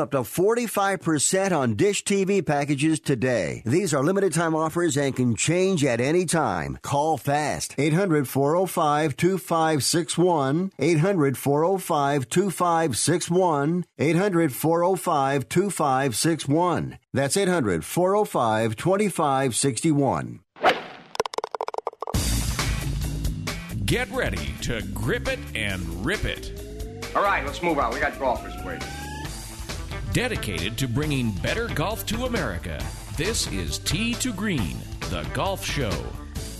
up to 45% on Dish TV packages today. These are limited time offers and can change at any time. Call fast. 800 405 2561. 800 405 2561. 800 405 2561. That's 800 405 2561. Get ready to grip it and rip it. All right, let's move on. We got golfers waiting. Dedicated to bringing better golf to America, this is Tee to Green, the golf show.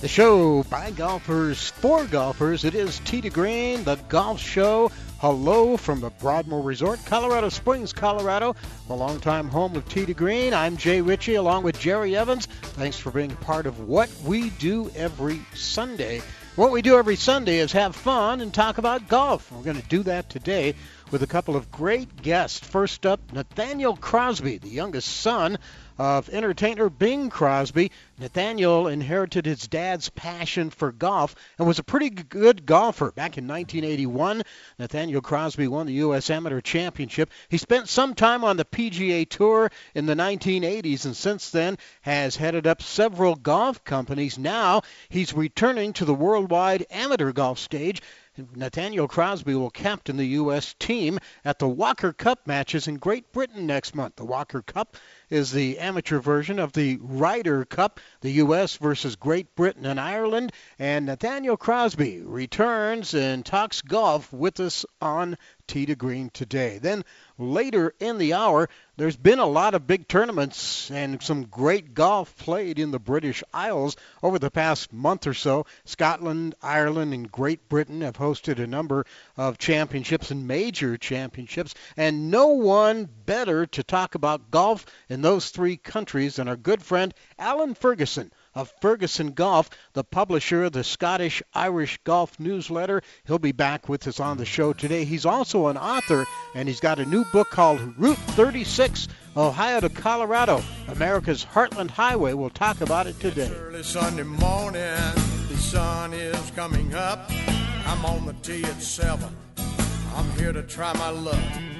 The show by golfers for golfers. It is Tee to Green, the golf show. Hello from the Broadmoor Resort, Colorado Springs, Colorado, the longtime home of Tee to Green. I'm Jay Ritchie along with Jerry Evans. Thanks for being part of what we do every Sunday. What we do every Sunday is have fun and talk about golf. We're going to do that today with a couple of great guests. First up, Nathaniel Crosby, the youngest son of entertainer Bing Crosby. Nathaniel inherited his dad's passion for golf and was a pretty good golfer. Back in 1981, Nathaniel Crosby won the U.S. Amateur Championship. He spent some time on the PGA Tour in the 1980s and since then has headed up several golf companies. Now he's returning to the worldwide amateur golf stage Nathaniel Crosby will captain the U.S. team at the Walker Cup matches in Great Britain next month. The Walker Cup is the amateur version of the Ryder Cup, the U.S. versus Great Britain and Ireland. And Nathaniel Crosby returns and talks golf with us on Tee to Green today. Then later in the hour, there's been a lot of big tournaments and some great golf played in the British Isles over the past month or so. Scotland, Ireland, and Great Britain have hosted a number of championships and major championships, and no one better to talk about golf in those three countries And our good friend Alan Ferguson of Ferguson Golf, the publisher of the Scottish Irish Golf newsletter. He'll be back with us on the show today. He's also an author, and he's got a new book called Route 36 Ohio to Colorado, America's Heartland Highway. We'll talk about it today. Early Sunday morning, the sun is coming up. I'm on the tee at 7. I'm here to try my luck.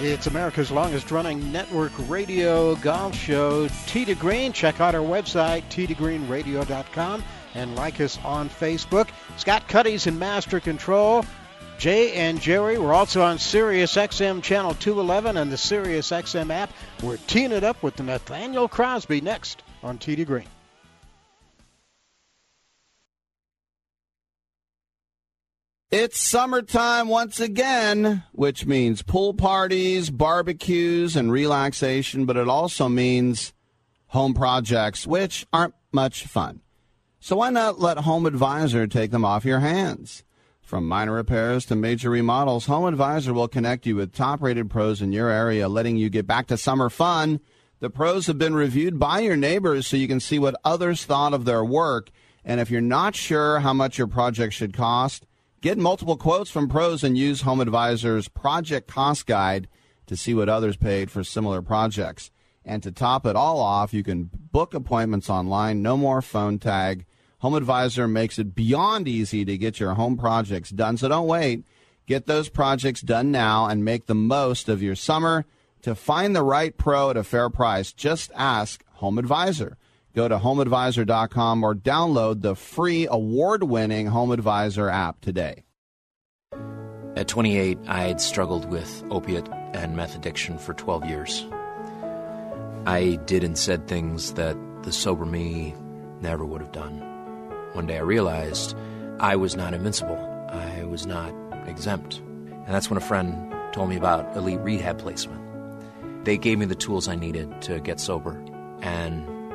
It's America's longest running network radio golf show, Tee to Green. Check out our website, teetogreenradio.com, and like us on Facebook. Scott Cuddy's in Master Control. Jay and Jerry, we're also on Sirius XM Channel 211 and the Sirius XM app. We're teeing it up with Nathaniel Crosby next on Tee to Green. It's summertime once again, which means pool parties, barbecues, and relaxation, but it also means home projects, which aren't much fun. So why not let Home Advisor take them off your hands? From minor repairs to major remodels, Home Advisor will connect you with top rated pros in your area, letting you get back to summer fun. The pros have been reviewed by your neighbors so you can see what others thought of their work. And if you're not sure how much your project should cost, Get multiple quotes from pros and use Home Advisor's project cost guide to see what others paid for similar projects. And to top it all off, you can book appointments online, no more phone tag. Home Advisor makes it beyond easy to get your home projects done. So don't wait. Get those projects done now and make the most of your summer. To find the right pro at a fair price, just ask Home Advisor. Go to homeadvisor.com or download the free award winning Home Advisor app today. At 28, I had struggled with opiate and meth addiction for 12 years. I did and said things that the sober me never would have done. One day I realized I was not invincible. I was not exempt. And that's when a friend told me about elite rehab placement. They gave me the tools I needed to get sober, and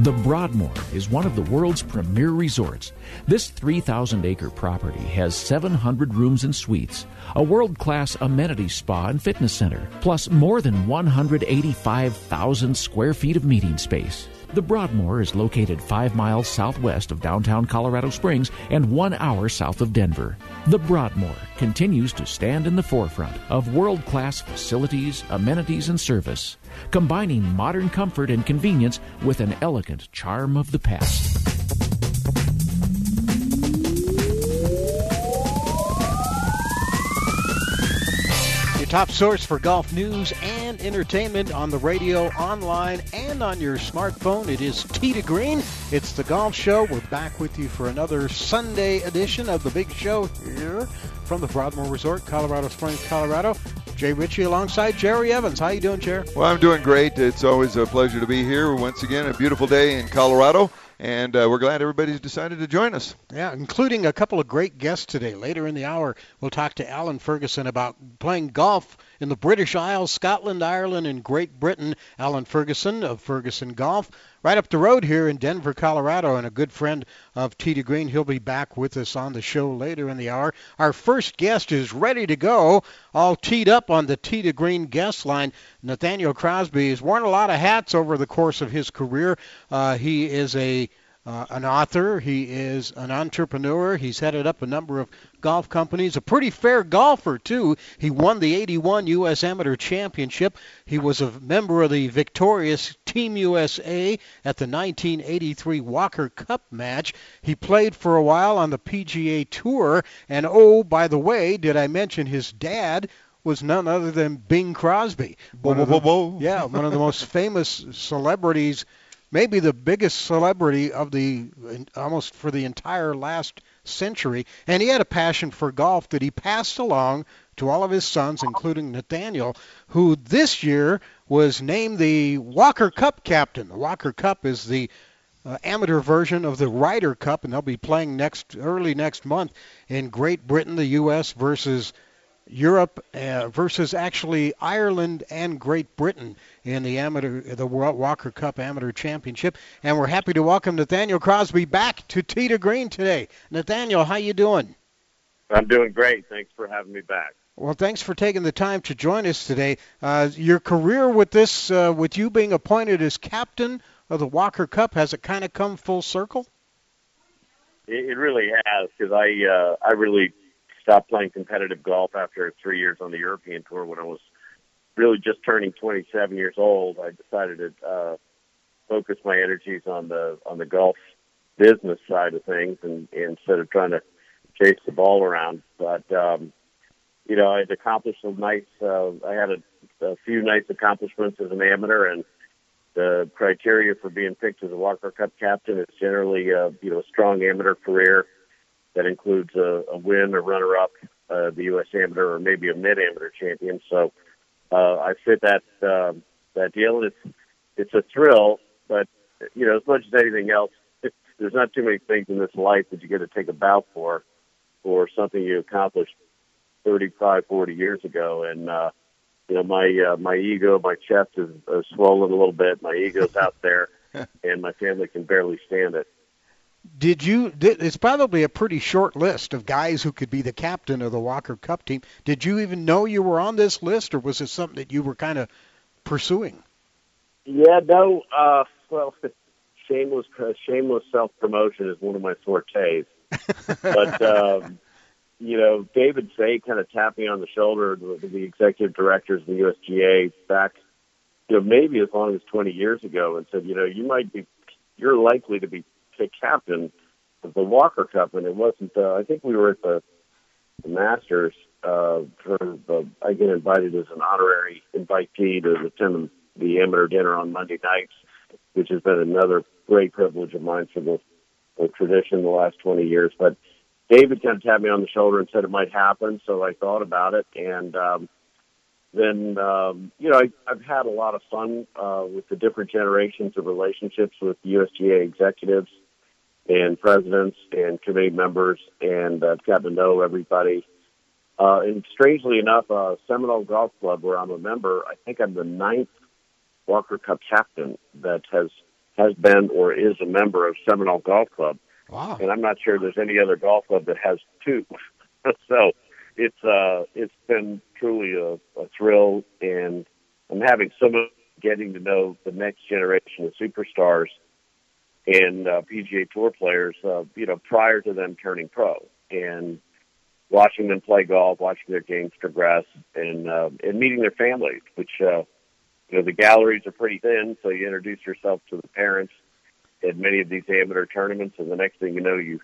The Broadmoor is one of the world's premier resorts. This 3,000 acre property has 700 rooms and suites, a world class amenity spa and fitness center, plus more than 185,000 square feet of meeting space. The Broadmoor is located five miles southwest of downtown Colorado Springs and one hour south of Denver. The Broadmoor continues to stand in the forefront of world class facilities, amenities, and service, combining modern comfort and convenience with an elegant charm of the past. Top source for golf news and entertainment on the radio, online, and on your smartphone. It is Tee to Green. It's the Golf Show. We're back with you for another Sunday edition of the Big Show here from the Broadmoor Resort, Colorado Springs, Colorado. Jay Ritchie alongside Jerry Evans. How you doing, Jerry? Well, I'm doing great. It's always a pleasure to be here once again. A beautiful day in Colorado, and uh, we're glad everybody's decided to join us. Yeah, including a couple of great guests today. Later in the hour, we'll talk to Alan Ferguson about playing golf in the British Isles, Scotland, Ireland, and Great Britain. Alan Ferguson of Ferguson Golf, right up the road here in Denver, Colorado, and a good friend of to Green. He'll be back with us on the show later in the hour. Our first guest is ready to go, all teed up on the to Green guest line. Nathaniel Crosby has worn a lot of hats over the course of his career. Uh, he is a uh, an author. He is an entrepreneur. He's headed up a number of golf companies. A pretty fair golfer, too. He won the 81 U.S. Amateur Championship. He was a member of the victorious Team USA at the 1983 Walker Cup match. He played for a while on the PGA Tour. And oh, by the way, did I mention his dad? was none other than Bing Crosby. Yeah, one of the most famous celebrities maybe the biggest celebrity of the almost for the entire last century and he had a passion for golf that he passed along to all of his sons including Nathaniel who this year was named the Walker Cup captain. The Walker Cup is the uh, amateur version of the Ryder Cup and they'll be playing next early next month in Great Britain the US versus Europe uh, versus actually Ireland and Great Britain in the amateur, the Walker Cup Amateur Championship. And we're happy to welcome Nathaniel Crosby back to to Green today. Nathaniel, how you doing? I'm doing great. Thanks for having me back. Well, thanks for taking the time to join us today. Uh, your career with this, uh, with you being appointed as captain of the Walker Cup, has it kind of come full circle? It, it really has, because I uh, I really stopped playing competitive golf after three years on the European tour when I was really just turning 27 years old. I decided to uh, focus my energies on the on the golf business side of things, and, and instead of trying to chase the ball around. But um, you know, I'd accomplished some nice. Uh, I had a, a few nice accomplishments as an amateur, and the criteria for being picked as a Walker Cup captain is generally, uh, you know, a strong amateur career that includes a, a win, a runner-up, uh, the U.S. Amateur, or maybe a mid-amateur champion. So uh, I fit that uh, that deal, and it's it's a thrill, but you know, as much as anything else, there's not too many things in this life that you get to take a bow for, for something you accomplished 35, 40 years ago. And, uh, you know, my, uh, my ego, my chest is uh, swollen a little bit. My ego's out there and my family can barely stand it. Did you? Did, it's probably a pretty short list of guys who could be the captain of the Walker Cup team. Did you even know you were on this list, or was it something that you were kind of pursuing? Yeah, no. Uh, well, shameless uh, shameless self promotion is one of my fortes. but um, you know, David Fay kind of tapped me on the shoulder, the, the executive directors of the USGA back, you know, maybe as long as 20 years ago, and said, you know, you might be, you're likely to be the captain of the Walker Cup, and it wasn't. Uh, I think we were at the, the Masters uh, for the. I get invited as an honorary invitee to attend the amateur dinner on Monday nights, which has been another great privilege of mine for the, the tradition the last 20 years. But David kind of tapped me on the shoulder and said it might happen, so I thought about it, and um, then um, you know I, I've had a lot of fun uh, with the different generations of relationships with USGA executives and presidents and committee members, and I've gotten to know everybody. Uh, and strangely enough, uh, Seminole Golf Club, where I'm a member, I think I'm the ninth Walker Cup captain that has has been or is a member of Seminole Golf Club. Wow. And I'm not sure there's any other golf club that has two. so it's uh it's been truly a, a thrill and I'm having some of getting to know the next generation of superstars and uh, PGA Tour players, uh, you know, prior to them turning pro, and watching them play golf, watching their games progress, and uh, and meeting their families. Which uh, you know, the galleries are pretty thin, so you introduce yourself to the parents at many of these amateur tournaments, and the next thing you know, you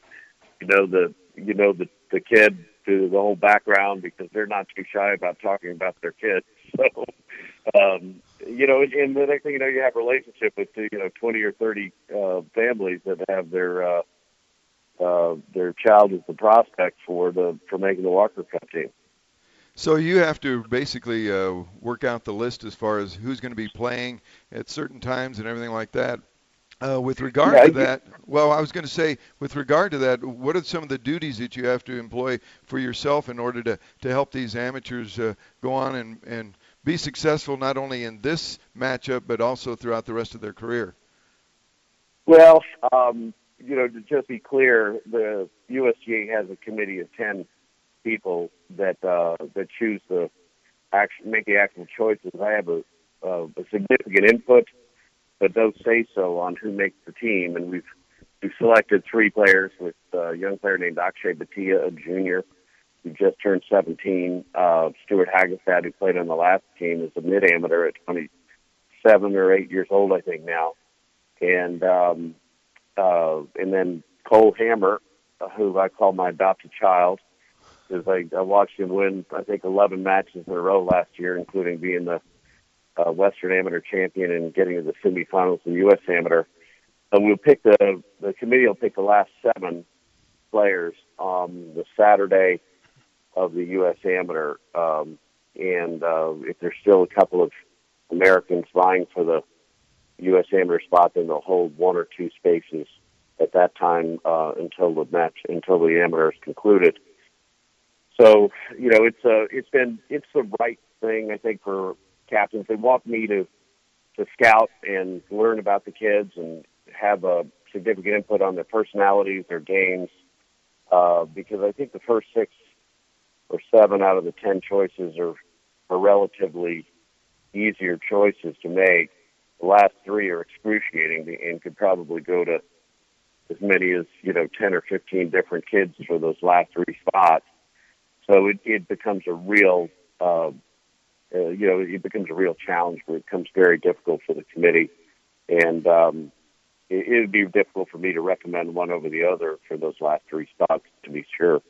you know the you know the the kid through the whole background because they're not too shy about talking about their kids. So um, you know, and the next thing you know, you have a relationship with you know twenty or thirty uh, families that have their uh, uh, their child as the prospect for the for making the Walker Cup team. So you have to basically uh, work out the list as far as who's going to be playing at certain times and everything like that. Uh, with regard Yeah, to that, well, I was going to say, with regard to that, what are some of the duties that you have to employ for yourself in order to, to help these amateurs uh, go on and, and be successful not only in this matchup but also throughout the rest of their career? Well, um, you know, to just be clear, the USGA has a committee of ten people that uh, that choose the action, make the actual choices. I have a, uh, a significant input, but don't say so on who makes the team. And we've we've selected three players with uh, a young player named Akshay Bhatia, a junior, who just turned 17. Uh, Stewart Hagestad, who played on the last team, is a mid amateur at 27 or 8 years old, I think now. And um, uh, and then Cole Hammer, who I call my adopted child, because I, I watched him win, I think, 11 matches in a row last year, including being the uh, Western Amateur champion and getting to the semifinals in the U.S. Amateur. And we'll pick the the committee will pick the last seven players on the Saturday of the U.S. Amateur, um, and uh, if there's still a couple of Americans vying for the U.S. Amateur spot, then they'll hold one or two spaces at that time uh, until the match until the amateur is concluded. So you know, it's uh, it's been it's the right thing I think for captains. They want me to to scout and learn about the kids and have a significant input on their personalities, their games, uh, because I think the first six or seven out of the ten choices are are relatively easier choices to make. The last three are excruciating and could probably go to as many as you know ten or fifteen different kids for those last three spots. So it, it becomes a real, uh, uh, you know, it becomes a real challenge where it becomes very difficult for the committee, and um, it, would be difficult for me to recommend one over the other for those last three spots to be sure.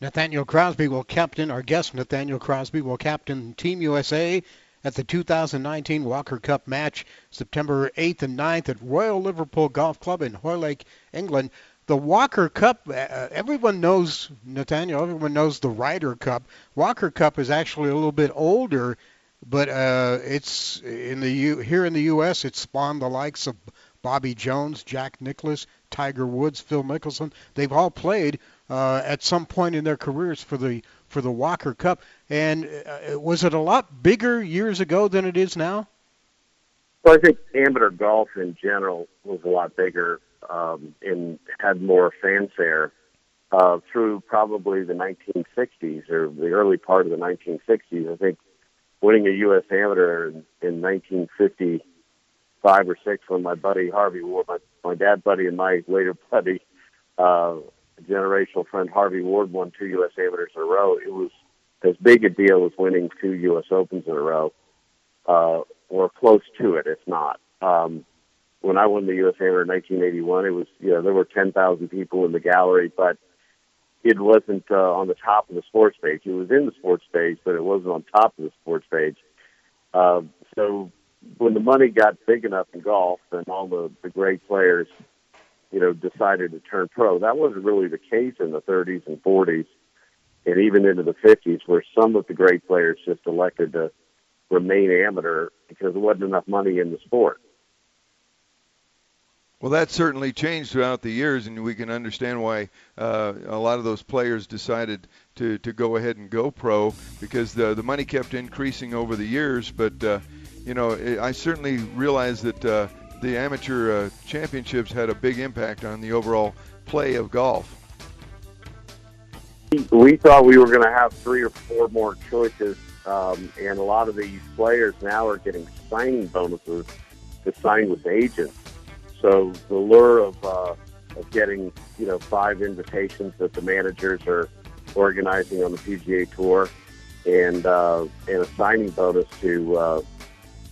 Nathaniel Crosby will captain, our guest Nathaniel Crosby will captain Team USA at the 2019 Walker Cup match September 8th and 9th at Royal Liverpool Golf Club in Hoylake, England. The Walker Cup, uh, everyone knows, Nathaniel, everyone knows the Ryder Cup. Walker Cup is actually a little bit older, but uh, it's in the U, here in the U.S. It spawned the likes of Bobby Jones, Jack Nicklaus, Tiger Woods, Phil Mickelson. They've all played uh, at some point in their careers for the for the Walker Cup. And uh, was it a lot bigger years ago than it is now? Well, I think amateur golf in general was a lot bigger um, and had more fanfare uh, through probably the 1960s or the early part of the 1960s. I think winning a U.S. Amateur in, in 1955 or six when my buddy Harvey Ward, my, my dad buddy and my later buddy, uh, generational friend Harvey Ward won two U.S. Amateurs in a row. It was as big a deal as winning two U.S. Opens in a row, uh, or close to it, if not. Um, when I won the U.S. Amateur in 1981, it was you know there were 10,000 people in the gallery, but it wasn't uh, on the top of the sports page. It was in the sports page, but it wasn't on top of the sports page. Uh, so when the money got big enough in golf and all the, the great players, you know, decided to turn pro, that wasn't really the case in the 30s and 40s and even into the 50s, where some of the great players just elected to remain amateur because there wasn't enough money in the sport. Well, that certainly changed throughout the years, and we can understand why uh, a lot of those players decided to, to go ahead and go pro because the the money kept increasing over the years. But uh, you know, I certainly realize that uh, the amateur uh, championships had a big impact on the overall play of golf. We thought we were going to have three or four more choices, um, and a lot of these players now are getting signing bonuses to sign with agents so the lure of uh, of getting you know five invitations that the managers are organizing on the PGA Tour, and uh, and a signing bonus to uh,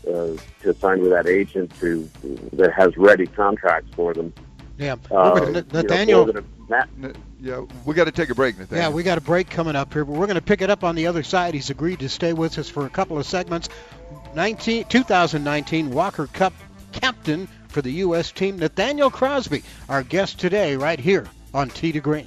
uh, to sign with that agent to that has ready contracts for them. Yeah, uh, Nathaniel. You know, yeah, we got to take a break, Nathaniel. Yeah, we got a break coming up here, but we're going to pick it up on the other side. He's agreed to stay with us for a couple of segments. 19, 2019 Walker Cup captain for the U.S. team, Nathaniel Crosby, our guest today, right here on Tee to Green.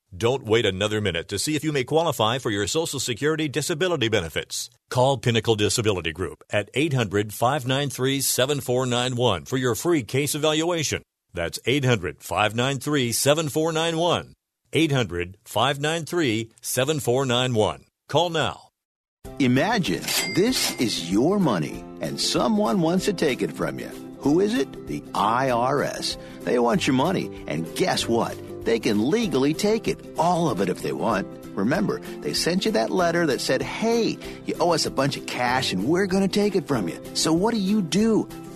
Don't wait another minute to see if you may qualify for your Social Security disability benefits. Call Pinnacle Disability Group at 800 593 7491 for your free case evaluation. That's 800 593 7491. 800 593 7491. Call now. Imagine this is your money and someone wants to take it from you. Who is it? The IRS. They want your money, and guess what? They can legally take it, all of it if they want. Remember, they sent you that letter that said, hey, you owe us a bunch of cash and we're going to take it from you. So what do you do?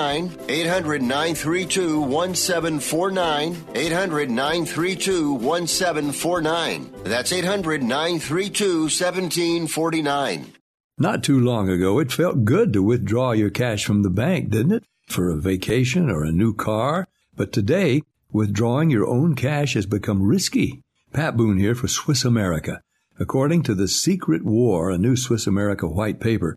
800 932 1749. 800 932 1749. That's 800 932 1749. Not too long ago, it felt good to withdraw your cash from the bank, didn't it? For a vacation or a new car. But today, withdrawing your own cash has become risky. Pat Boone here for Swiss America. According to The Secret War, a new Swiss America white paper,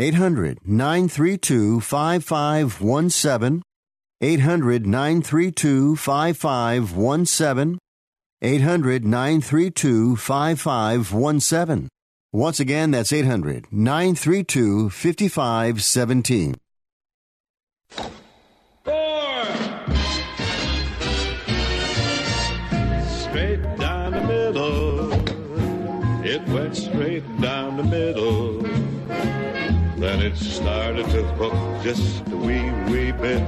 800 932 5517. 800 932 5517. 800 932 5517. Once again, that's 800 932 5517. Straight down the middle. It went straight down the middle. Then it started to hook just a wee, wee bit.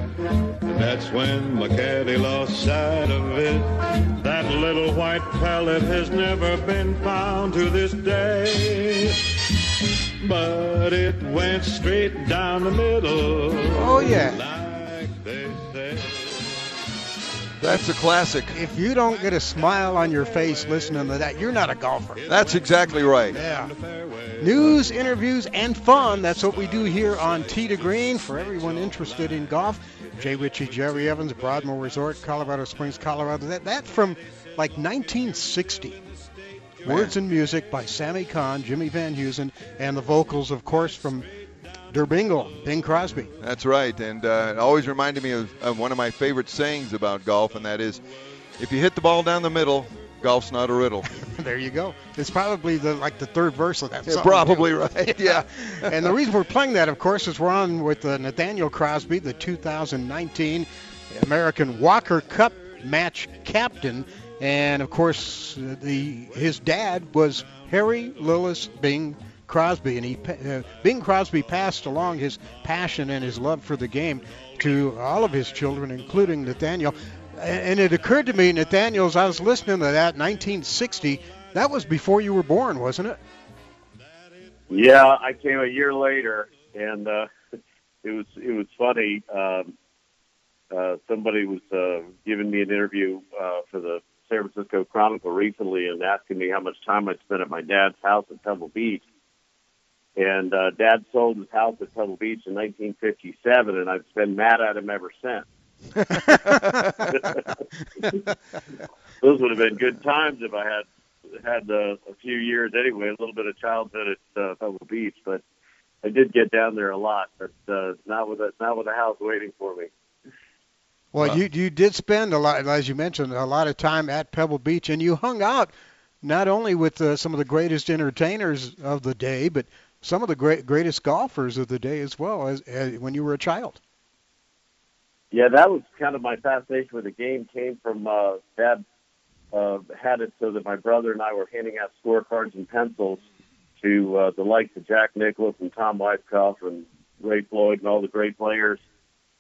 And that's when my caddy lost sight of it. That little white pellet has never been found to this day. But it went straight down the middle. Oh, yeah. That's a classic. If you don't get a smile on your face listening to that, you're not a golfer. That's exactly right. Yeah. News, interviews, and fun. That's what we do here on Tee to Green for everyone interested in golf. Jay Ritchie, Jerry Evans, Broadmoor Resort, Colorado Springs, Colorado. That, that from like 1960. Words and music by Sammy Cahn, Jimmy Van Heusen, and the vocals, of course, from Der Bingle, Bing Crosby. That's right, and uh, it always reminded me of, of one of my favorite sayings about golf, and that is, if you hit the ball down the middle, golf's not a riddle. there you go. It's probably the like the third verse of that song. probably right, yeah. and the reason we're playing that, of course, is we're on with uh, Nathaniel Crosby, the 2019 American Walker Cup match captain, and of course, the his dad was Harry Lillis Bing Crosby, and he uh, Bing Crosby passed along his passion and his love for the game to all of his children, including Nathaniel. And it occurred to me, Nathaniel, as I was listening to that, 1960, that was before you were born, wasn't it? Yeah, I came a year later, and uh, it was it was funny. Um, uh, somebody was uh, giving me an interview uh, for the San Francisco Chronicle recently, and asking me how much time I spent at my dad's house at Pebble Beach. And uh, Dad sold his house at Pebble Beach in 1957, and I've been mad at him ever since. Those would have been good times if I had had uh, a few years anyway, a little bit of childhood at uh, Pebble Beach, but I did get down there a lot, but uh, not with a not with a house waiting for me. Well, you you did spend a lot, as you mentioned, a lot of time at Pebble Beach, and you hung out not only with uh, some of the greatest entertainers of the day, but some of the great greatest golfers of the day as well as, as when you were a child. Yeah, that was kind of my fascination with the game came from uh, Dad uh, had it so that my brother and I were handing out scorecards and pencils to uh, the likes of Jack Nicklaus and Tom Weiskopf and Ray Floyd and all the great players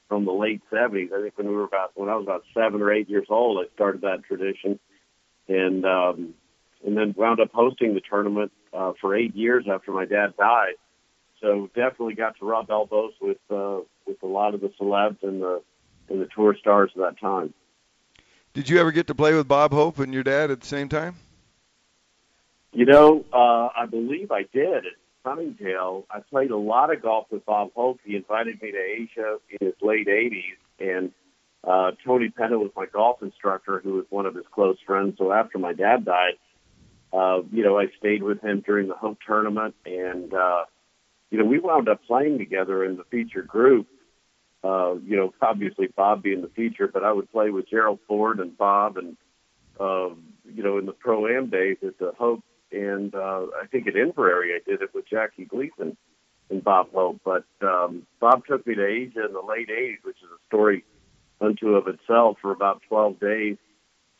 from the late '70s. I think when we were about when I was about seven or eight years old, I started that tradition, and um, and then wound up hosting the tournament uh, for eight years after my dad died. So definitely got to rub elbows with uh, with a lot of the celebs and the and the tour stars of that time. Did you ever get to play with Bob Hope and your dad at the same time? You know, uh, I believe I did at Sunningdale. I played a lot of golf with Bob Hope. He invited me to Asia in his late 80s, and uh, Tony Penna was my golf instructor, who was one of his close friends. So after my dad died, uh, you know, I stayed with him during the Hope tournament, and uh, you know, we wound up playing together in the feature group. Uh, you know, obviously Bob being the feature, but I would play with Gerald Ford and Bob, and uh, you know, in the pro am days at the Hope, and uh, I think at Inverrary I did it with Jackie Gleason and Bob Hope. But um, Bob took me to Asia in the late '80s, which is a story unto of itself, for about 12 days,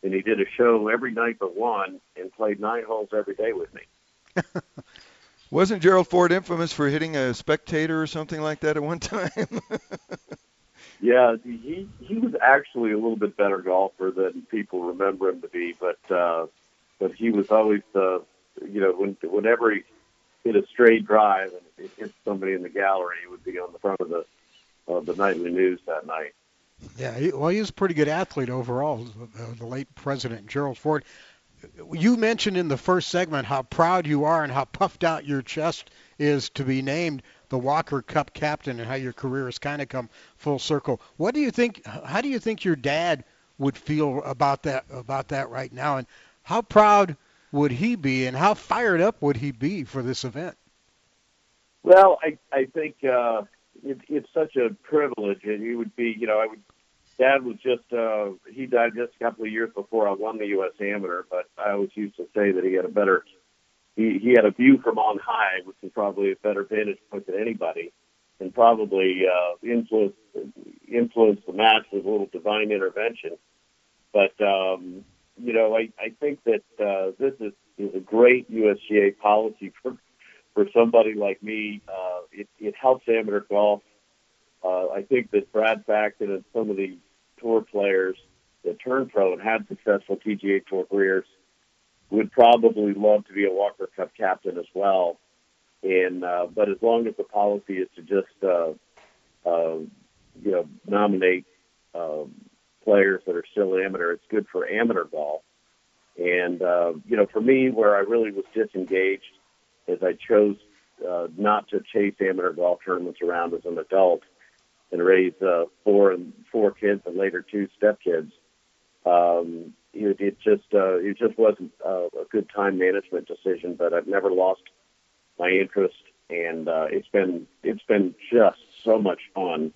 and he did a show every night but one, and played nine holes every day with me. Wasn't Gerald Ford infamous for hitting a spectator or something like that at one time? Yeah, he he was actually a little bit better golfer than people remember him to be, but uh, but he was always uh, you know when whenever he hit a straight drive and it hit somebody in the gallery, he would be on the front of the of the nightly news that night. Yeah, well, he was a pretty good athlete overall, uh, the late President Gerald Ford. You mentioned in the first segment how proud you are and how puffed out your chest is to be named the Walker Cup captain and how your career has kind of come full circle. What do you think? How do you think your dad would feel about that about that right now, and how proud would he be, and how fired up would he be for this event? Well, I I think uh, it, it's such a privilege, and he would be. You know, I would. Dad was just uh, he died just a couple of years before I won the U.S. Amateur, but I always used to say that he had a better he, he had a view from on high, which is probably a better vantage point than anybody, and probably uh, influenced influenced the match with a little divine intervention. But um, you know, I, I think that uh, this is, is a great USGA policy for for somebody like me. Uh, it, it helps amateur golf. Uh, I think that Brad Faxon and some of the tour players that turned pro and had successful PGA Tour careers would probably love to be a Walker Cup captain as well. And uh, but as long as the policy is to just uh, uh, you know nominate uh, players that are still amateur, it's good for amateur golf. And uh, you know, for me, where I really was disengaged, is I chose uh, not to chase amateur golf tournaments around as an adult and raise uh, four and four kids and later two stepkids. Um, it, it just uh, it just wasn't uh, a good time management decision. But I've never lost my interest, and uh, it's been it's been just so much fun.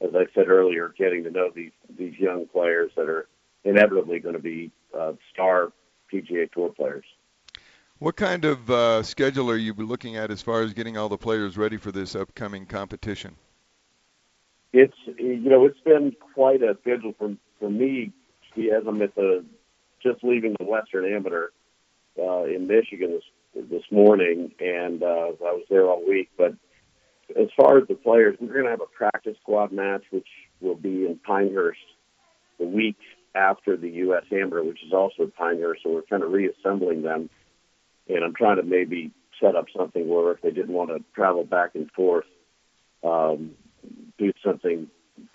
As I said earlier, getting to know these these young players that are inevitably going to be uh, star PGA Tour players. What kind of uh, schedule are you looking at as far as getting all the players ready for this upcoming competition? It's you know it's been quite a schedule for for me has them at the just leaving the Western Amateur uh, in Michigan this this morning, and uh, I was there all week. But as far as the players, we're going to have a practice squad match, which will be in Pinehurst the week after the U.S. Amateur, which is also at Pinehurst. So we're kind of reassembling them, and I'm trying to maybe set up something where if they didn't want to travel back and forth, um, do something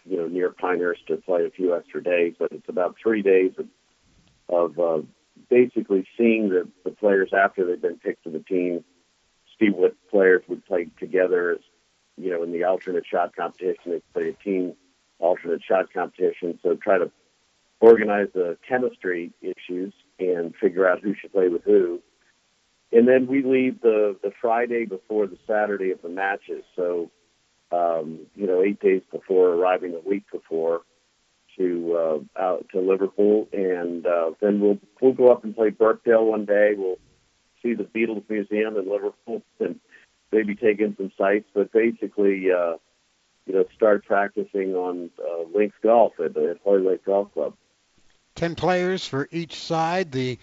you know, near Pinehurst to play a few extra days. But it's about three days of, of uh, basically seeing the, the players after they've been picked to the team, see what players would play together as, you know, in the alternate shot competition. They play a team alternate shot competition. So try to organize the chemistry issues and figure out who should play with who. And then we leave the, the Friday before the Saturday of the matches. So um, you know, eight days before arriving, a week before, to uh, out to Liverpool, and uh, then we'll we'll go up and play Birkdale one day. We'll see the Beatles Museum in Liverpool and maybe take in some sights. But basically, uh, you know, start practicing on uh, links golf at, at Hoylake Lake Golf Club. Ten players for each side. The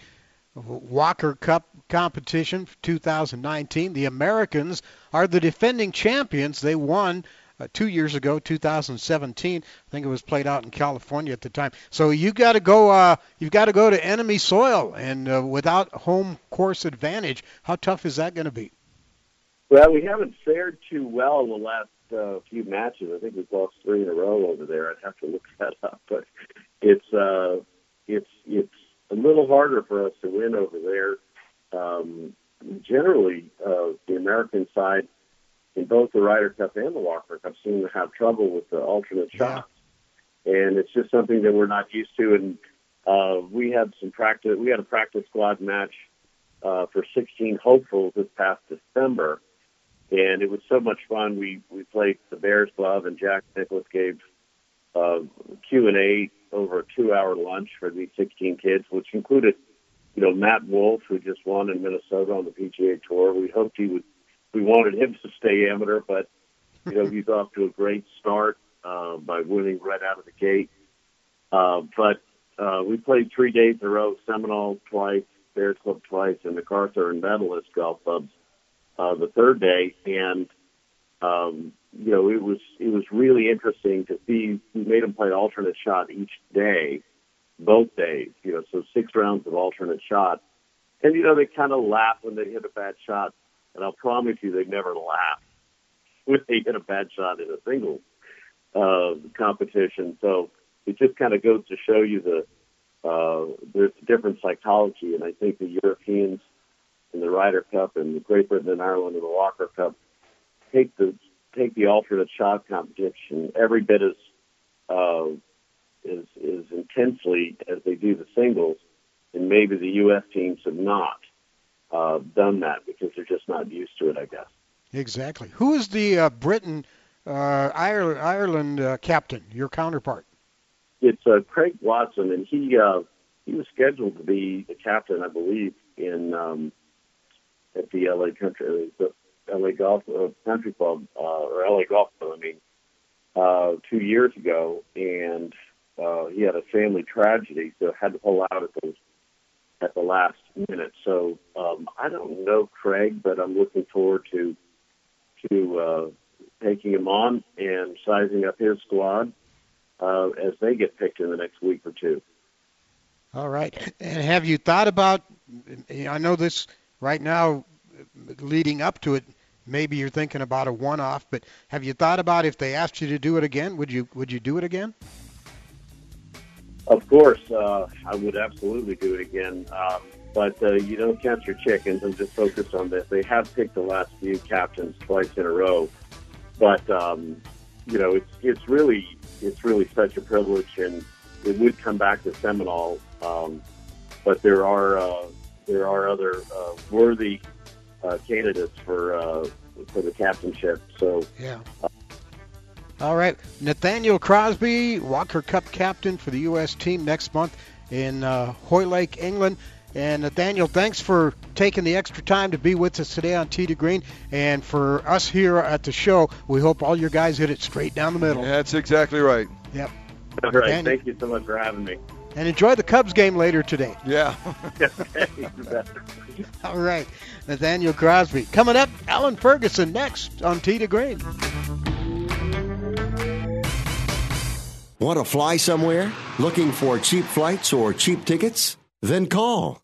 Walker Cup competition 2019. The Americans are the defending champions. They won uh, two years ago, 2017. I think it was played out in California at the time. So you got to go. Uh, you've got to go to enemy soil, and uh, without home course advantage, how tough is that going to be? Well, we haven't fared too well in the last uh, few matches. I think we've lost three in a row over there. I'd have to look that up, but it's uh, it's it's a little harder for us to win over there. Um, generally, uh, the American side in both the Ryder Cup and the Walker Cup seem to have trouble with the alternate shots, and it's just something that we're not used to. And uh, we had some practice. We had a practice squad match uh, for 16 hopefuls this past December, and it was so much fun. We we played the Bears Club, and Jack Nicklaus gave uh, Q and A over a two-hour lunch for these 16 kids, which included, you know, Matt Wolff, who just won in Minnesota on the PGA Tour. We hoped he would. We wanted him to stay amateur, but you know he's off to a great start uh, by winning right out of the gate. Uh, but uh, we played three days in a row: Seminole twice, Bears Club twice, and McArthur and Medalist golf clubs uh, the third day, and um, you know, it was it was really interesting to see. We made them play alternate shot each day, both days. You know, so six rounds of alternate shot, and you know they kind of laugh when they hit a bad shot, and I'll promise you they never laugh when they hit a bad shot in a single uh, competition. So it just kind of goes to show you the uh, there's a different psychology, and I think the Europeans in the Ryder Cup and Great Britain and Ireland in the Walker Cup take the take the alternate shot competition every bit as uh, as, as intensely as they do the singles, and maybe the U.S. teams have not uh, done that because they're just not used to it, I guess. Exactly. Who is the uh, Britain uh, Ireland, Ireland uh, captain? Your counterpart? It's uh, Craig Watson, and he uh, he was scheduled to be the captain, I believe, in um, at the LA Country, the LA Golf uh, Country Club, uh, or LA Golf Club. I mean, uh, two years ago, and uh, he had a family tragedy, so had to pull out at the at the last minute. So um, I don't know Craig, but I'm looking forward to to uh, taking him on and sizing up his squad uh, as they get picked in the next week or two. All right. And have you thought about? I know this right now, leading up to it. Maybe you're thinking about a one-off, but have you thought about if they asked you to do it again? Would you Would you do it again? Of course, uh, I would absolutely do it again. Um, but uh, you don't count your chickens. I'm just focused on this. They have picked the last few captains twice in a row, but um, you know it's it's really it's really such a privilege, and it would come back to Seminole. Um, but there are uh, there are other uh, worthy uh, candidates for uh, for the captainship. So yeah. All right, Nathaniel Crosby, Walker Cup captain for the U.S. team next month in uh, Hoylake, England. And Nathaniel, thanks for taking the extra time to be with us today on Tee to Green. And for us here at the show, we hope all your guys hit it straight down the middle. That's exactly right. Yep. All right. Thank you so much for having me. And enjoy the Cubs game later today. Yeah. all right. Nathaniel Crosby. Coming up, Alan Ferguson next on Tee to Green. Want to fly somewhere? Looking for cheap flights or cheap tickets? Then call.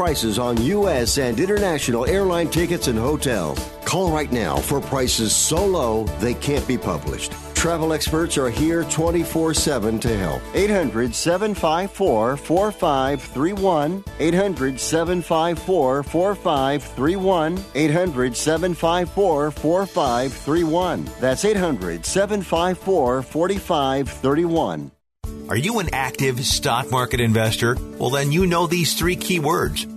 prices on U.S. and international airline tickets and hotels. Call right now for prices so low they can't be published. Travel experts are here 24 7 to help. 800 754 4531. 800 754 4531. 800 754 4531. That's 800 754 4531. Are you an active stock market investor? Well, then you know these three key words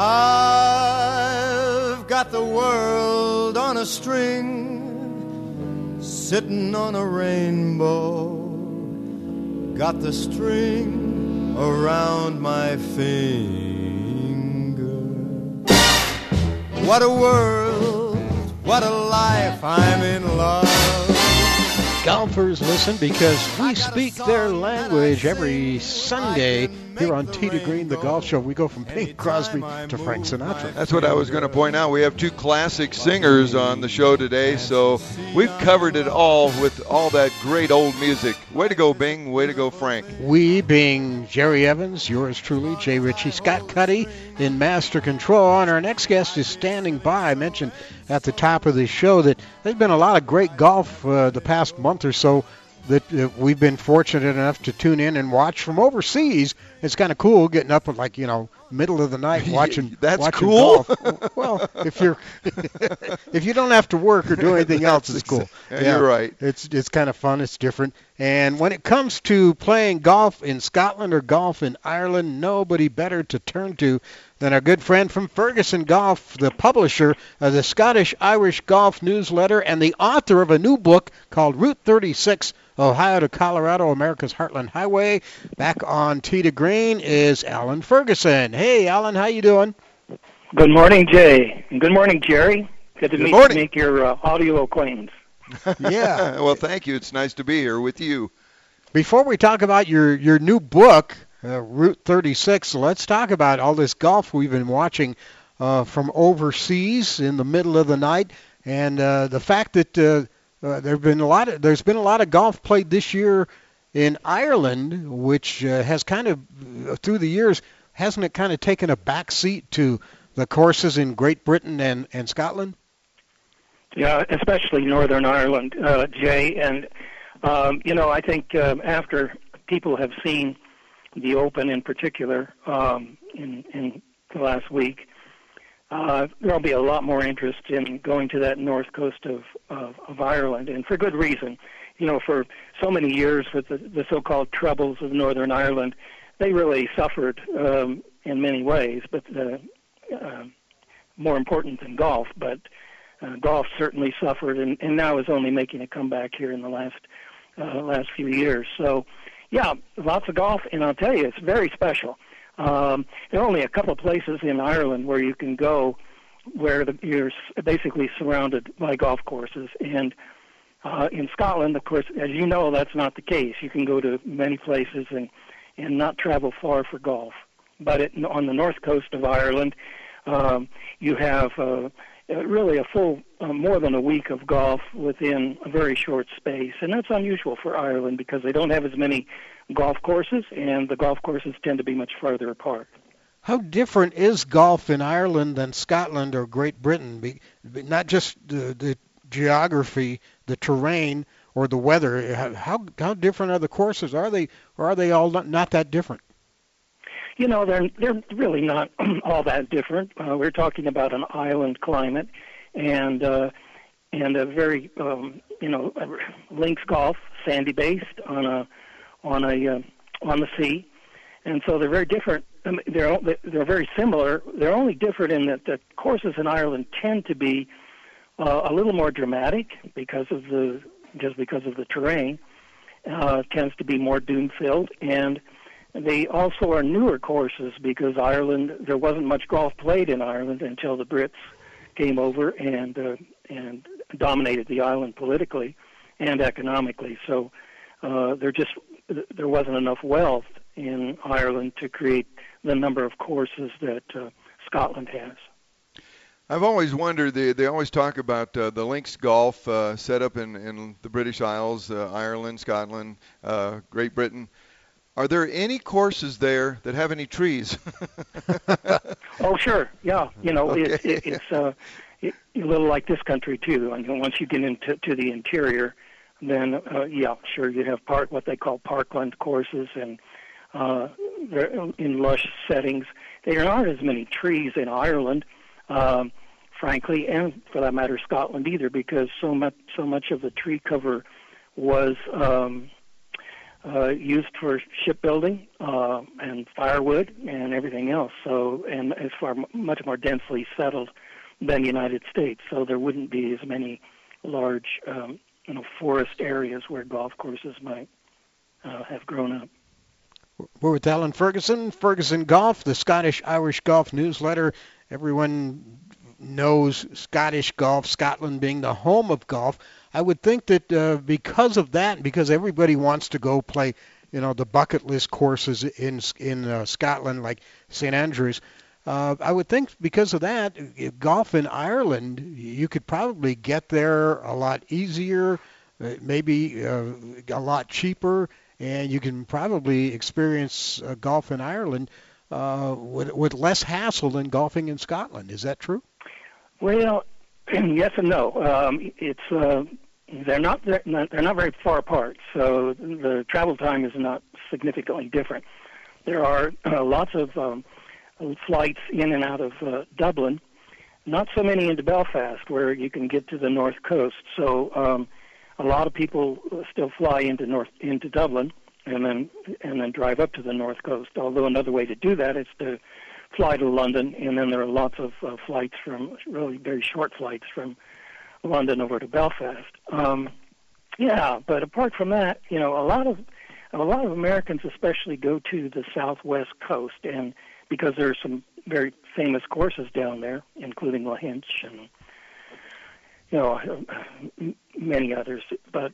I've got the world on a string, sitting on a rainbow. Got the string around my finger. What a world, what a life, I'm in love. Golfers listen because we speak their language every Sunday here on Tee to Green, the golf show. We go from Bing Crosby to Frank Sinatra. That's what I was going to point out. We have two classic singers on the show today, so we've covered it all with all that great old music. Way to go, Bing. Way to go, Frank. We being Jerry Evans, yours truly, Jay Ritchie, Scott Cuddy in Master Control, and our next guest is standing by. I mentioned at the top of the show that there's been a lot of great golf uh, the past month or so that uh, we've been fortunate enough to tune in and watch from overseas. It's kind of cool getting up with like you know middle of the night watching. That's watching cool. Golf. well, if you're if you don't have to work or do anything else, it's cool. Yeah, you're right. It's it's kind of fun. It's different. And when it comes to playing golf in Scotland or golf in Ireland, nobody better to turn to than our good friend from Ferguson Golf, the publisher of the Scottish Irish Golf Newsletter and the author of a new book called Route 36 Ohio to Colorado, America's Heartland Highway. Back on Tee to Green is Alan Ferguson. Hey, Alan, how you doing? Good morning, Jay. Good morning, Jerry. Good to Good meet, morning. make your uh, audio acquaintance. Yeah. well, thank you. It's nice to be here with you. Before we talk about your your new book, uh, Route 36, let's talk about all this golf we've been watching uh, from overseas in the middle of the night, and uh, the fact that uh, uh, there've been a lot of there's been a lot of golf played this year in Ireland, which uh, has kind of uh, through the years hasn't it kind of taken a back seat to the courses in Great Britain and and Scotland? Yeah, especially Northern Ireland, uh, Jay. And, um, you know, I think um, after people have seen the Open in particular um, in, in the last week, uh, there'll be a lot more interest in going to that north coast of, of, of Ireland, and for good reason. You know, for so many years with the, the so-called troubles of Northern Ireland, they really suffered um, in many ways, but uh, uh, more important than golf. But uh, golf certainly suffered, and, and now is only making a comeback here in the last uh, last few years. So, yeah, lots of golf, and I'll tell you, it's very special. Um, there are only a couple places in Ireland where you can go where the, you're basically surrounded by golf courses. And uh, in Scotland, of course, as you know, that's not the case. You can go to many places and, and not travel far for golf. But it, on the north coast of Ireland, um, you have uh, uh, really a full, uh, more than a week of golf within a very short space. And that's unusual for Ireland because they don't have as many golf courses, and the golf courses tend to be much farther apart. How different is golf in Ireland than Scotland or Great Britain? Be, not just the, the geography, the terrain, or the weather. How how, different are the courses? Are they or are they all not, not that different? You know, they're they're really not all that different. Uh, we're talking about an island climate, and uh, and a very um, you know links golf, sandy based on a on a uh, on the sea, and so they're very different. I mean, they're they're very similar. They're only different in that the courses in Ireland tend to be uh, a little more dramatic because of the just because of the terrain. Uh, tends to be more dune filled and they also are newer courses because Ireland there wasn't much golf played in Ireland until the Brits came over and uh, and dominated the island politically and economically. So uh, there just there wasn't enough wealth in Ireland to create the number of courses that uh, Scotland has. I've always wondered. They they always talk about uh, the links golf uh, set up in in the British Isles, uh, Ireland, Scotland, uh, Great Britain. Are there any courses there that have any trees? Oh, sure, yeah. You know, it, Okay. it, it's uh, it, a little like this country too. I mean, once you get into to the interior, then uh, yeah, sure, you have part what they call parkland courses and uh, they're in lush settings. There aren't as many trees in Ireland, um, frankly, and for that matter, Scotland either, because so much so much of the tree cover was um, uh, used for shipbuilding uh, and firewood and everything else. So, and it's far much more densely settled than the United States. So there wouldn't be as many large, um, you know, forest areas where golf courses might uh, have grown up. We're with Alan Ferguson, Ferguson Golf, the Scottish Irish Golf newsletter. Everyone knows Scottish golf, Scotland being the home of golf. I would think that uh, because of that, because everybody wants to go play, you know, the bucket list courses in in uh, Scotland, like St Andrews. Uh, I would think because of that, golf in Ireland, you could probably get there a lot easier, uh, maybe uh, a lot cheaper, and you can probably experience uh, golf in Ireland uh, with, with less hassle than golfing in Scotland. Is that true? Well, yes and no. Um, it's uh, they're not they're not very far apart, so the travel time is not significantly different. There are uh, lots of um, flights in and out of uh, Dublin, not so many into Belfast, where you can get to the north coast. So um, a lot of people still fly into north into Dublin and then and then drive up to the north coast. Although another way to do that is to fly to London, and then there are lots of uh, flights from really very short flights from London over to Belfast. Um, yeah, but apart from that, you know, a lot of a lot of Americans, especially, go to the southwest coast, and because there are some very famous courses down there, including Lahinch and you know many others. But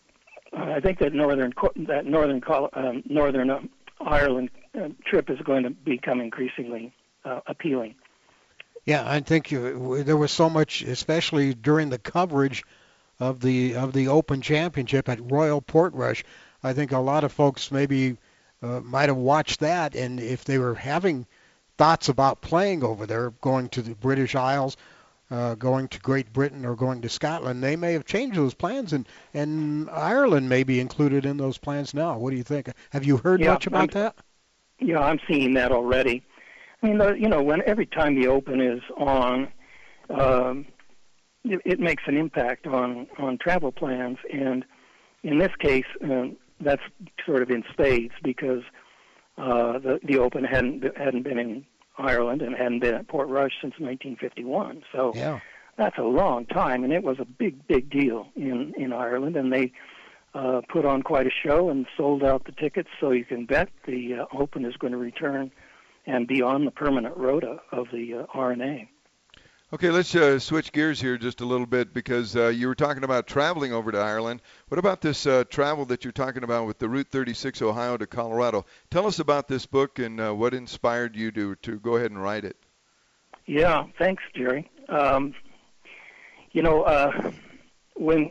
I think that northern that northern um, northern Ireland uh, trip is going to become increasingly uh, appealing. Yeah, I think you, there was so much, especially during the coverage of the of the Open Championship at Royal Portrush. I think a lot of folks maybe uh, might have watched that, and if they were having thoughts about playing over there, going to the British Isles, uh, going to Great Britain, or going to Scotland, they may have changed those plans, and and Ireland may be included in those plans now. What do you think? Have you heard yeah, much about I'm, that? Yeah, I'm seeing that already. I mean, the, you know, when every time the Open is on, um, it, it makes an impact on on travel plans, and in this case, uh, that's sort of in spades because uh, the the Open hadn't hadn't been in Ireland and hadn't been at Portrush since 1951. So yeah. that's a long time, and it was a big big deal in in Ireland, and they. Uh, put on quite a show and sold out the tickets, so you can bet the uh, Open is going to return and be on the permanent rota of the uh, R&A. Okay, let's uh, switch gears here just a little bit because uh, you were talking about traveling over to Ireland. What about this uh, travel that you're talking about with the Route 36 Ohio to Colorado? Tell us about this book and uh, what inspired you to to go ahead and write it. Yeah, thanks, Jerry. Um, you know, uh, when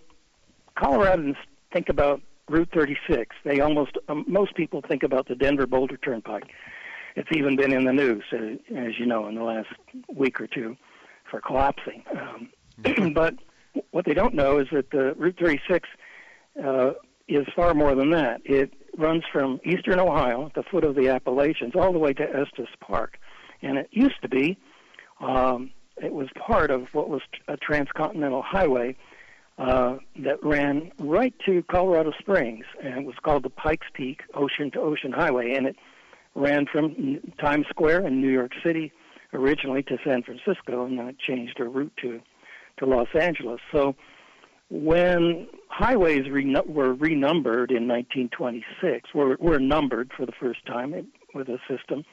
Coloradans think about Route 36, they almost um, most people think about the Denver Boulder Turnpike. It's even been in the news, uh, as you know, in the last week or two for collapsing. Um, but what they don't know is that the Route 36 uh, is far more than that. It runs from eastern Ohio, at the foot of the Appalachians, all the way to Estes Park. And it used to be, um, it was part of what was a transcontinental highway uh, that ran right to Colorado Springs, and it was called the Pikes Peak Ocean to Ocean Highway. And it ran from Times Square in New York City originally to San Francisco, and then it changed their route to to Los Angeles. So when highways re- were renumbered in 1926, were, were numbered for the first time with a system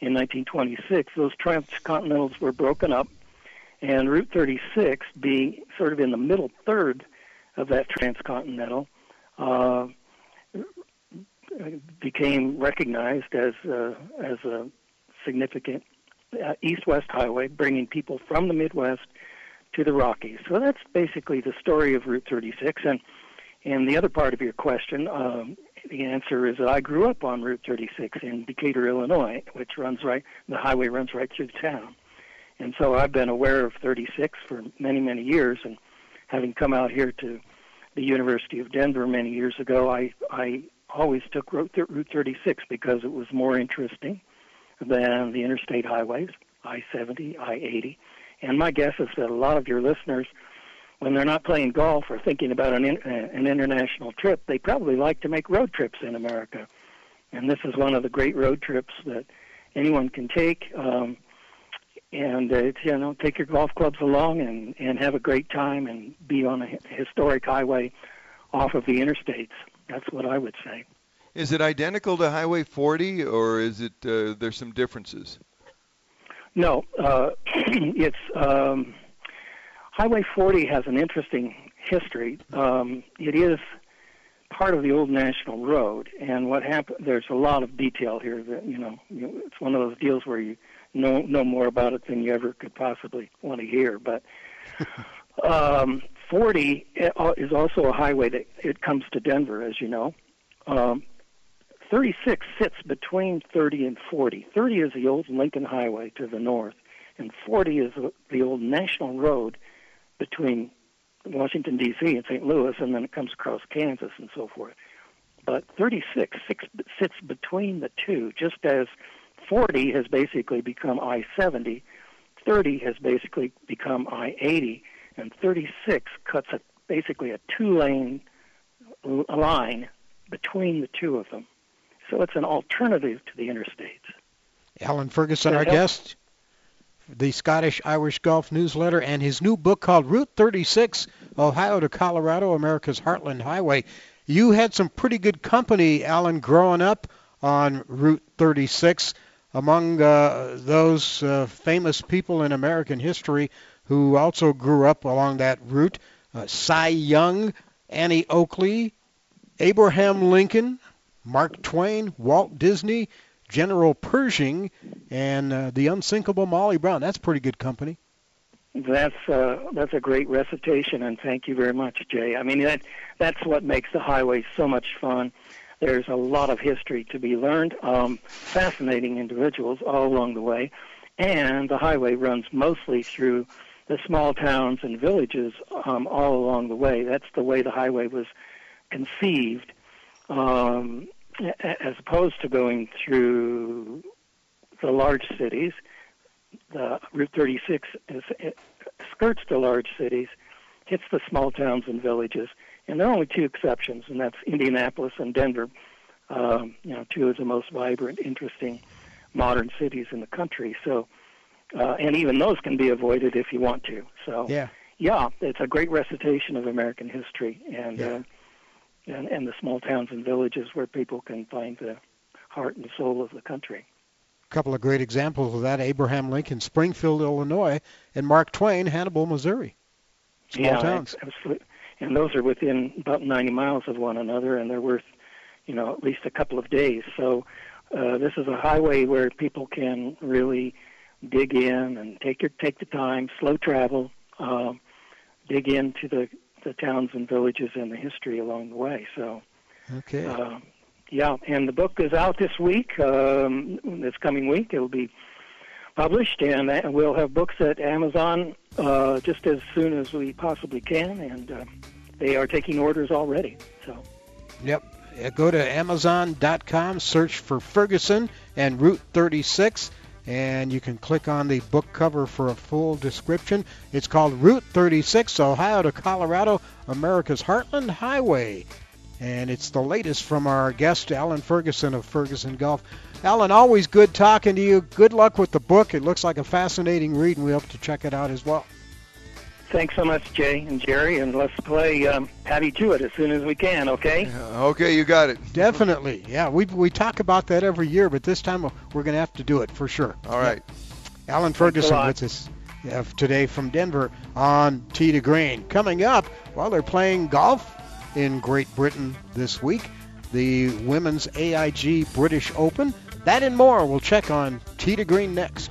in 1926, those transcontinentals were broken up, and Route 36, being sort of in the middle third of that transcontinental, uh, became recognized as uh, as a significant uh, east-west highway, bringing people from the Midwest to the Rockies. So that's basically the story of Route 36. And and the other part of your question, um, the answer is that I grew up on Route 36 in Decatur, Illinois, which runs right. The highway runs right through town, and so I've been aware of 36 for many many years. And having come out here to the University of Denver many years ago, I I always took Route 36 because it was more interesting than the interstate highways, I 70, I 80. And my guess is that a lot of your listeners when they're not playing golf or thinking about an, in, an international trip, they probably like to make road trips in America. And this is one of the great road trips that anyone can take. Um, and uh, you know, take your golf clubs along and and have a great time and be on a historic highway off of the interstates. That's what I would say. Is it identical to Highway 40, or is it uh, there's some differences? No, uh, it's um, Highway 40 has an interesting history. Um, it is part of the old national road, and what happened? There's a lot of detail here that you know. It's one of those deals where you know know more about it than you ever could possibly want to hear. But um, 40 uh, is also a highway that it comes to Denver, as you know. Um, 36 sits between 30 and 40. 30 is the old Lincoln Highway to the north, and 40 is the old national road between Washington, D.C. and St. Louis, and then it comes across Kansas and so forth. But 36 six, sits between the two, just as 40 has basically become I 70, 30 has basically become I 80, and 36 cuts a, basically a two lane line between the two of them. So it's an alternative to the interstates. Alan Ferguson, our guest, the Scottish Irish Golf Newsletter, and his new book called Route 36 Ohio to Colorado, America's Heartland Highway. You had some pretty good company, Alan, growing up on Route 36. Among uh, those uh, famous people in American history who also grew up along that route, uh, Cy Young, Annie Oakley, Abraham Lincoln, Mark Twain, Walt Disney, General Pershing, and uh, the unsinkable Molly Brown. That's pretty good company. That's uh, that's a great recitation, and thank you very much, Jay. I mean that that's what makes the highway so much fun. There's a lot of history to be learned. Um, fascinating individuals all along the way, and the highway runs mostly through the small towns and villages um, all along the way. That's the way the highway was conceived um, as opposed to going through the large cities. The Route 36 is, skirts the large cities, hits the small towns and villages, and there are only two exceptions, and that's Indianapolis and Denver. Um, you know, two of the most vibrant, interesting, modern cities in the country. So, uh, and even those can be avoided if you want to. So, yeah, yeah, it's a great recitation of American history, and yeah. uh, and, and the small towns and villages where people can find the heart and soul of the country. A couple of great examples of that: Abraham Lincoln, Springfield, Illinois, and Mark Twain, Hannibal, Missouri. Small yeah, towns. Absolutely. And those are within about 90 miles of one another, and they're worth, you know, at least a couple of days. So uh, this is a highway where people can really dig in and take your take the time, slow travel, uh, dig into the the towns and villages and the history along the way. So, okay. Uh, yeah, and the book is out this week. Um, this coming week, it will be published, and uh, we'll have books at Amazon uh, just as soon as we possibly can, and uh, they are taking orders already. So. Yep. Go to Amazon.com, search for Ferguson and Route 36 and you can click on the book cover for a full description. It's called Route 36, Ohio to Colorado, America's Heartland Highway. And it's the latest from our guest, Alan Ferguson of Ferguson Golf. Alan, always good talking to you. Good luck with the book. It looks like a fascinating read, and we hope to check it out as well. Thanks so much, Jay and Jerry, and let's play um, Patty to it as soon as we can. Okay? Uh, okay, you got it. Definitely. Yeah, we we talk about that every year, but this time we're going to have to do it for sure. All right. Yeah. Alan Ferguson with us today from Denver on Tee to Green. Coming up, while they're playing golf in Great Britain this week, the women's AIG British Open. That and more. We'll check on Tee to Green next.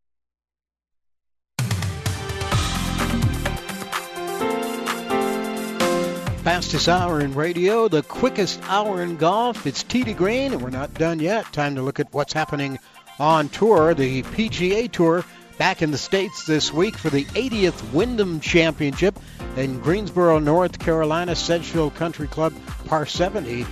Fastest hour in radio, the quickest hour in golf. It's to Green, and we're not done yet. Time to look at what's happening on tour. The PGA Tour back in the States this week for the 80th Wyndham Championship in Greensboro, North Carolina, Sedgefield Country Club, par 70.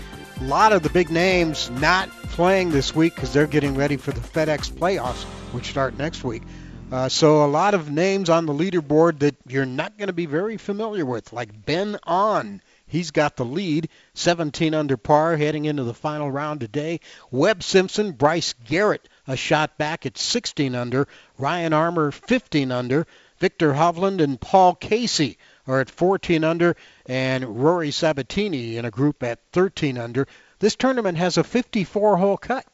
A lot of the big names not playing this week because they're getting ready for the FedEx playoffs, which start next week. Uh, so a lot of names on the leaderboard that you're not going to be very familiar with, like Ben An. He's got the lead, 17 under par, heading into the final round today. Webb Simpson, Brice Garnett, a shot back at 16 under. Ryan Armour, 15 under. Viktor Hovland and Paul Casey are at 14 under, and Rory Sabbatini in a group at 13 under. This tournament has a 54-hole cut.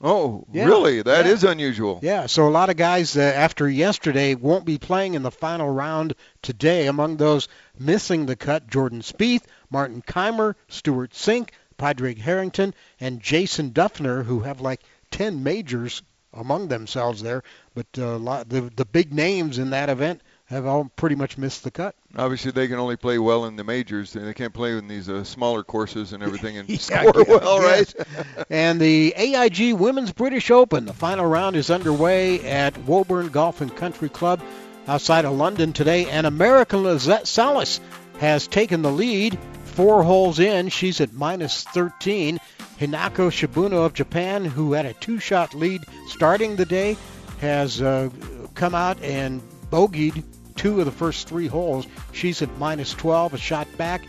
Oh, Yeah, really? That is yeah. unusual. Yeah, so a lot of guys uh, after yesterday won't be playing in the final round today. Among those missing the cut, Jordan Spieth, Martin Kaymer, Stewart Cink, Padraig Harrington, and Jason Dufner, who have like 10 majors among themselves there. But uh, the the big names in that event have all pretty much missed the cut. Obviously, they can only play well in the majors. and They can't play in these uh, smaller courses and everything and Yeah, score yeah, well, right? and the AIG Women's British Open, the final round is underway at Woburn Golf and Country Club outside of London today. And American Lizette Salas has taken the lead. Four holes in, she's at minus 13. Hinako Shibuno of Japan, who had a two-shot lead starting the day, has uh, come out and bogeyed two of the first three holes. She's at minus 12, a shot back.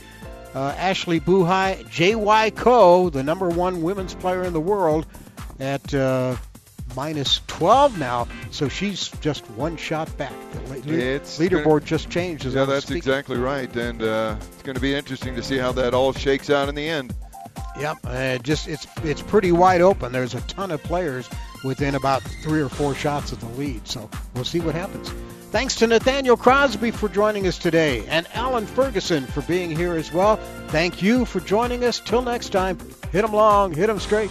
Uh, Ashley Buhai, J.Y. Ko, the number one women's player in the world, at uh, minus 12 now, so she's just one shot back. The leaderboard gonna- just changed. As Yeah, I was that's speaking. exactly right, and uh, it's going to be interesting to see how that all shakes out in the end. Yep, uh, just it's it's pretty wide open. There's a ton of players within about three or four shots of the lead, so we'll see what happens. Thanks to Nathaniel Crosby for joining us today, and Alan Ferguson for being here as well. Thank you for joining us. Till next time, hit 'em long, hit 'em straight.